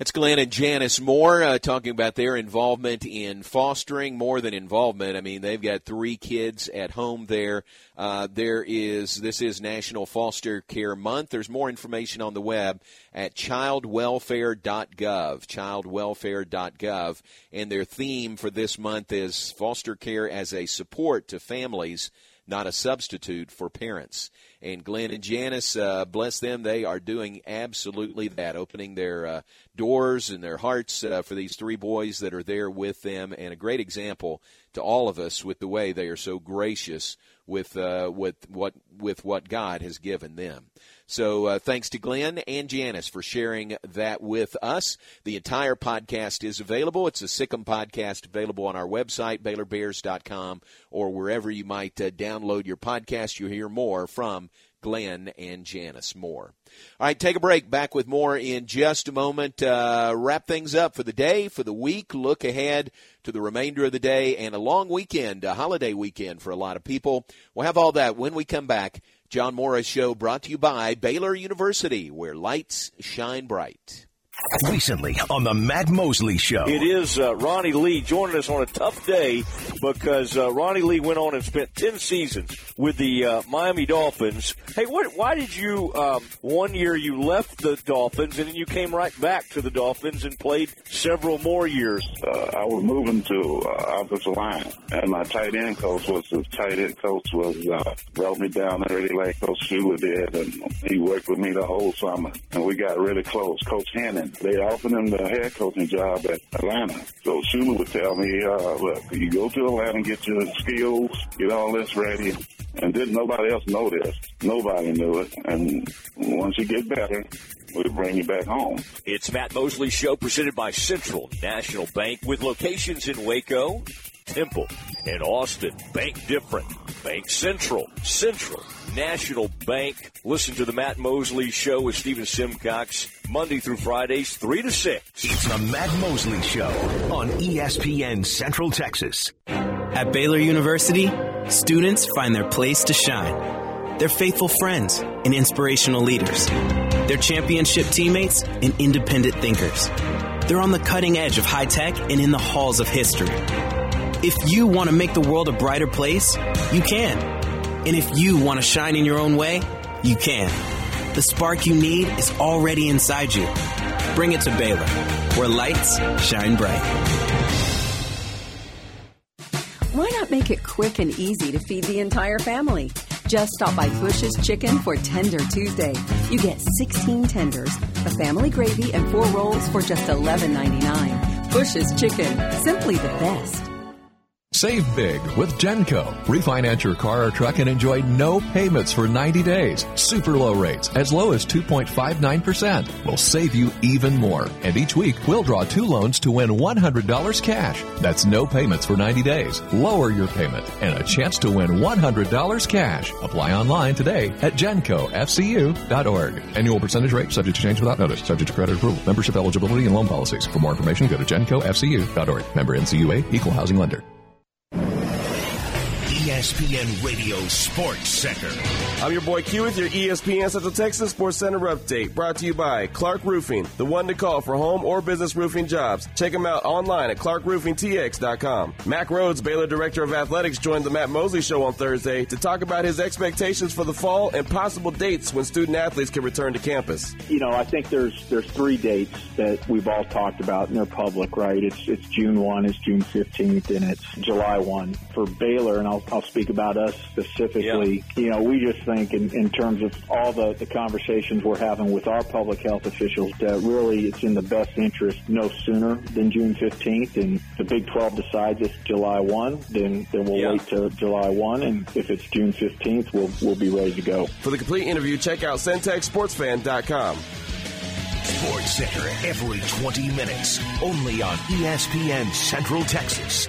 That's Glenn and Janice Moore uh, talking about their involvement in fostering. More than involvement, I mean they've got three kids at home there. Uh, there is this is National Foster Care Month. There's more information on the web at childwelfare.gov. Childwelfare.gov, and their theme for this month is foster care as a support to families not a substitute for parents. And Glenn and Janice, uh, bless them, they are doing absolutely that, opening their uh, doors and their hearts uh, for these three boys that are there with them, and a great example to all of us with the way they are so gracious with uh, with what with what God has given them. So uh, thanks to Glenn and Janice for sharing that with us. The entire podcast is available. It's a Sic 'Em podcast available on our website, BaylorBears.com, or wherever you might uh, download your podcast. You hear more from Glenn and Janice Moore. All right, take a break. Back with more in just a moment. Uh, wrap things up for the day, for the week. Look ahead to the remainder of the day and a long weekend, a holiday weekend for a lot of people. We'll have all that when we come back. John Morris Show brought to you by Baylor University, where lights shine bright. Recently on the Matt Mosley Show. It is uh, Ronnie Lee joining us on a tough day because uh, Ronnie Lee went on and spent 10 seasons with the uh, Miami Dolphins. Hey, what, why did you, um, one year you left the Dolphins and then you came right back to the Dolphins and played several more years? Uh, I was moving to uh, offensive line, and my tight end coach was the tight end coach was uh, brought me down there really like Coach Shula did, and he worked with me the whole summer, and we got really close. Coach Hannon, they offered him the head coaching job at Atlanta. So Shula would tell me, uh, look, you go to Atlanta get your skills, get all this ready, and didn't nobody else know this. Nobody knew it, and once you get better, we'll bring you back home. It's Matt Mosley Show presented by Central National Bank with locations in Waco, Temple, and Austin. Bank different. Bank Central. Central National Bank. Listen to the Matt Mosley Show with Stephen Simcox Monday through Fridays, 3 to 6. It's the Matt Mosley Show on ESPN Central Texas. At Baylor University, students find their place to shine. They're faithful friends and inspirational leaders. They're championship teammates and independent thinkers. They're on the cutting edge of high tech and in the halls of history. If you want to make the world a brighter place, you can. And if you want to shine in your own way, you can. The spark you need is already inside you. Bring it to Baylor, where lights shine bright. Why not make it quick and easy to feed the entire family? Just stop by Bush's Chicken for Tender Tuesday. You get 16 tenders, a family gravy, and four rolls for just $11.99. Bush's Chicken, simply the best. Save big with Genco. Refinance your car or truck and enjoy no payments for 90 days. Super low rates, as low as 2.59%, will save you even more. And each week, we'll draw two loans to win $100 cash. That's no payments for 90 days. Lower your payment and a chance to win $100 cash. Apply online today at gencofcu.org. Annual percentage rate subject to change without notice. Subject to credit approval. Membership eligibility and loan policies. For more information, go to gencofcu.org. Member NCUA. Equal housing lender. ESPN Radio Sports Center. I'm your boy Q with your ESPN Central Texas Sports Center update. Brought to you by Clark Roofing, the one to call for home or business roofing jobs. Check them out online at clarkroofingtx.com. Mack Rhoades, Baylor Director of Athletics, joined the Matt Mosley Show on Thursday to talk about his expectations for the fall and possible dates when student athletes can return to campus. You know, I think there's there's three dates that we've all talked about, and they're public, right? It's it's June one, it's June fifteenth, and it's July one for Baylor. And I'll I'll speak about us specifically. You know, we just think in, in terms of all the the conversations we're having with our public health officials that really it's in the best interest no sooner than June fifteenth. And the Big Twelve decides it's July one, then then we'll Yeah. wait till July one, and if it's June fifteenth, we'll we'll be ready to go. For the complete interview, check out centexsportsfan.com. Sports Center every 20 minutes. Only on ESPN Central Texas.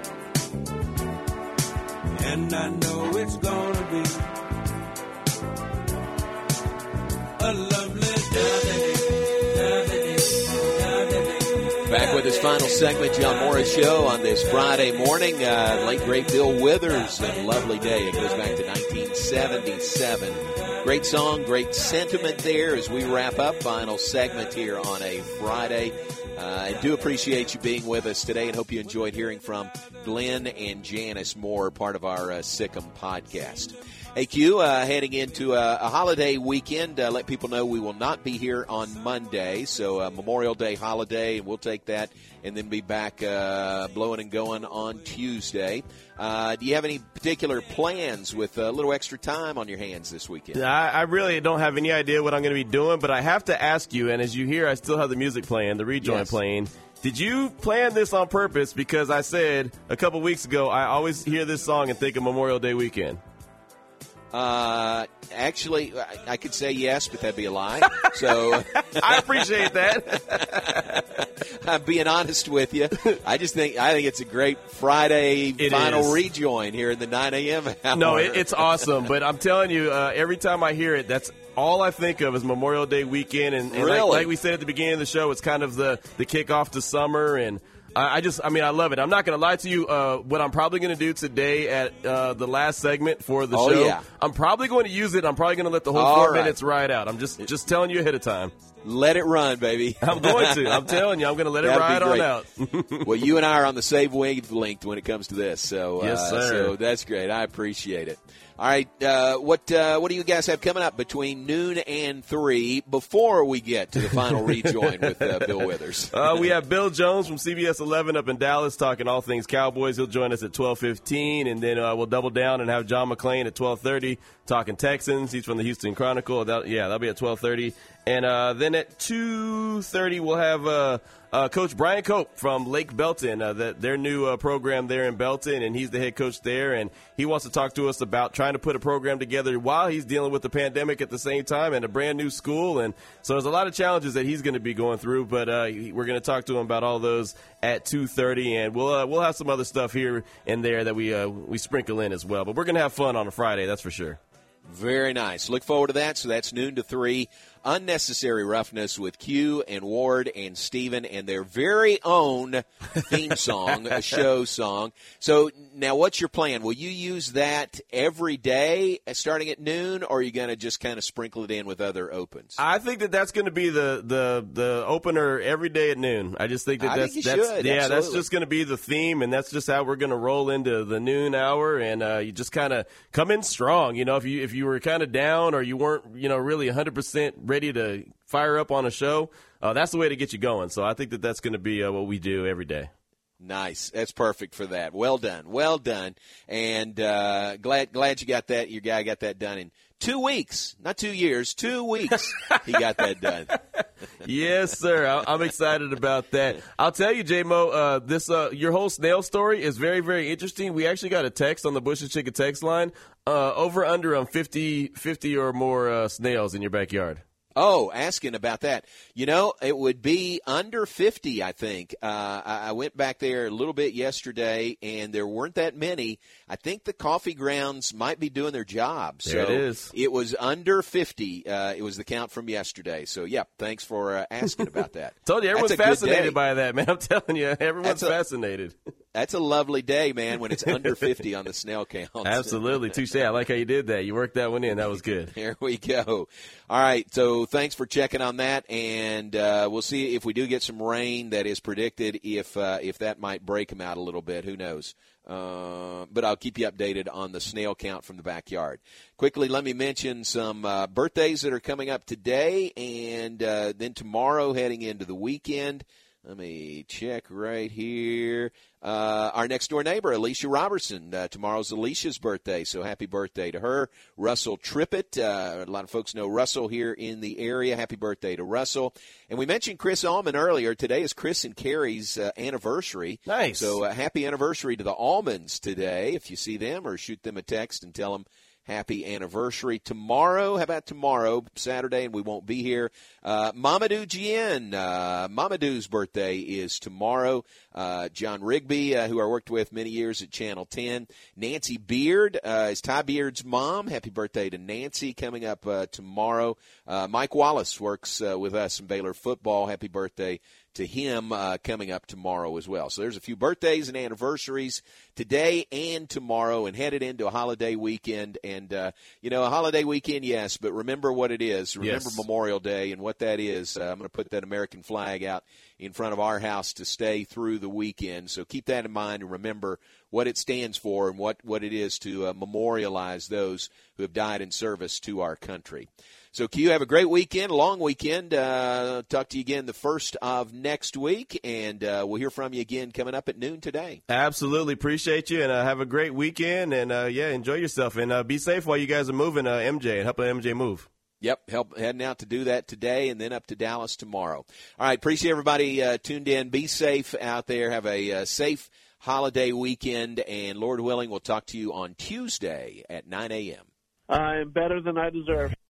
and I know it's gonna be a lovely day. Back with us final segment, John Morris Show on this Friday morning. Uh, late great Bill Withers and lovely day. It goes back to 1977. Great song, great sentiment there as we wrap up final segment here on a Friday. Uh, I do appreciate you being with us today and hope you enjoyed hearing from Glenn and Janice Moore, part of our uh, Sic 'Em podcast. Hey, Q, uh, heading into a, a holiday weekend, uh, let people know we will not be here on Monday. So, uh, Memorial Day holiday, and we'll take that and then be back uh, blowing and going on Tuesday. Uh, do you have any particular plans with a little extra time on your hands this weekend? I, I really don't have any idea what I'm going to be doing, but I have to ask you, and as you hear, I still have the music playing, the rejoin Yes. Playing. Did you plan this on purpose? Because I said a couple weeks ago, I always hear this song and think of Memorial Day weekend. Uh, actually, I, I could say yes, but that'd be a lie. (laughs) So (laughs) I appreciate that. (laughs) I'm being honest with you. I just think I think it's a great Friday It final is. rejoin here in the 9 a.m. hour. No, it, it's awesome. But I'm telling you, uh, every time I hear it, that's all I think of is Memorial Day weekend. And, and like, Really? like we said at the beginning of the show, it's kind of the, the kickoff to summer. And I, I just, I mean, I love it. I'm not going to lie to you. Uh, what I'm probably going to do today at uh, the last segment for the Oh, show, yeah. I'm probably going to use it. I'm probably going to let the whole All four right. minutes ride out. I'm just, just telling you ahead of time. Let it run, baby. (laughs) I'm going to. I'm (laughs) telling you, I'm going to let it ride on out. (laughs) well, you and I are on the same wavelength when it comes to this. So, Yes, uh, sir. so that's great. I appreciate it. All right, uh, what uh, what do you guys have coming up between noon and three before we get to the final rejoin with uh, Bill (laughs) Withers? Uh, we have Bill Jones from CBS 11 up in Dallas talking all things Cowboys. He'll join us at 12:15, and then uh, we'll double down and have John McClain at 12:30 talking Texans. He's from the Houston Chronicle. That, yeah, that'll be at 12:30, and uh, then at 2:30 we'll have uh, Coach Brian Cope from Lake Belton, uh, the, their new uh, program there in Belton, and he's the head coach there, and he wants to talk to us about trying to put a program together while he's dealing with the pandemic at the same time and a brand new school, and so there's a lot of challenges that he's going to be going through, but uh, we're going to talk to him about all those at 2:30, and we'll uh, we'll have some other stuff here and there that we uh, we sprinkle in as well, but we're going to have fun on a Friday, that's for sure. Very nice. Look forward to that. So that's noon to three. Unnecessary roughness with Q and Ward and Steven and their very own theme (laughs) song, a show song. So now what's your plan? Will you use that every day starting at noon or are you going to just kind of sprinkle it in with other opens? I think that that's going to be the, the, the opener every day at noon. I just think that I that's, think that's should, yeah, that's just going to be the theme, and that's just how we're going to roll into the noon hour. And uh, you just kind of come in strong. You know, if you if you were kind of down or you weren't, you know, really 100 percent ready to fire up on a show, uh, that's the way to get you going. So I think that that's going to be uh, what we do every day. Nice. That's perfect for that. Well done. Well done. And uh, glad glad you got that. Your guy got that done in two weeks, not two years. Two weeks. he got that done. (laughs) (laughs) yes, sir. I- I'm excited about that. I'll tell you, JMO, uh, this uh, your whole snail story is very, very interesting. We actually got a text on the Bush's Chicken text line. Uh, over under on 50, 50 or more uh, snails in your backyard. Oh, asking about that. You know, it would be under 50, I think. Uh, I, I went back there a little bit yesterday, and there weren't that many. I think the coffee grounds might be doing their job. There so it is. It was under 50. Uh, it was the count from yesterday. So, yeah, thanks for uh, asking about (laughs) that. Told you, everyone's That's a good day. fascinated by that, man. (laughs) I'm telling you, everyone's That's a- fascinated. (laughs) That's a lovely day, man, when it's under 50 on the snail count. Absolutely. Touche. I like how you did that. You worked that one in. That was good. There we go. All right. So thanks for checking on that, and uh, we'll see if we do get some rain that is predicted. If uh, if that might break them out a little bit, who knows? Uh, but I'll keep you updated on the snail count from the backyard. Quickly, let me mention some uh, birthdays that are coming up today, and uh, then tomorrow, heading into the weekend. Let me check right here. Uh, our next door neighbor, Alicia Robertson. Uh, tomorrow's Alicia's birthday, so happy birthday to her. Russell Trippett. Uh, a lot of folks know Russell here in the area. Happy birthday to Russell. And we mentioned Chris Allman earlier. Today is Chris and Carrie's uh, anniversary. Nice. So uh, happy anniversary to the Allmans today. If you see them, or shoot them a text and tell them happy anniversary. Tomorrow, how about tomorrow, Saturday, and we won't be here. Uh, Mamadou Gien, uh, Mamadou's birthday is tomorrow. Uh, John Rigby, uh, who I worked with many years at Channel 10. Nancy Beard uh, is Ty Beard's mom. Happy birthday to Nancy coming up uh, tomorrow. Uh, Mike Wallace works with us in Baylor football. Happy birthday to him uh, coming up tomorrow as well. So there's a few birthdays and anniversaries today and tomorrow, and headed into a holiday weekend. And uh, you know, a holiday weekend, yes, but remember what it is. Remember Yes. Memorial Day and what that is. Uh, I'm going to put that American flag out in front of our house to stay through the weekend. So keep that in mind and remember what it stands for and what, what it is to uh, memorialize those who have died in service to our country. So, Q, have a great weekend, a long weekend. Uh, talk to you again the first of next week, and uh, we'll hear from you again coming up at noon today. Absolutely appreciate you, and uh, have a great weekend, and uh, yeah, enjoy yourself, and uh, be safe while you guys are moving, uh, MJ, and helping MJ move. Yep, help heading out to do that today, and then up to Dallas tomorrow. All right, appreciate everybody uh, tuned in. Be safe out there. Have a uh, safe holiday weekend, and Lord willing, we'll talk to you on Tuesday at 9 a.m. I'm better than I deserve.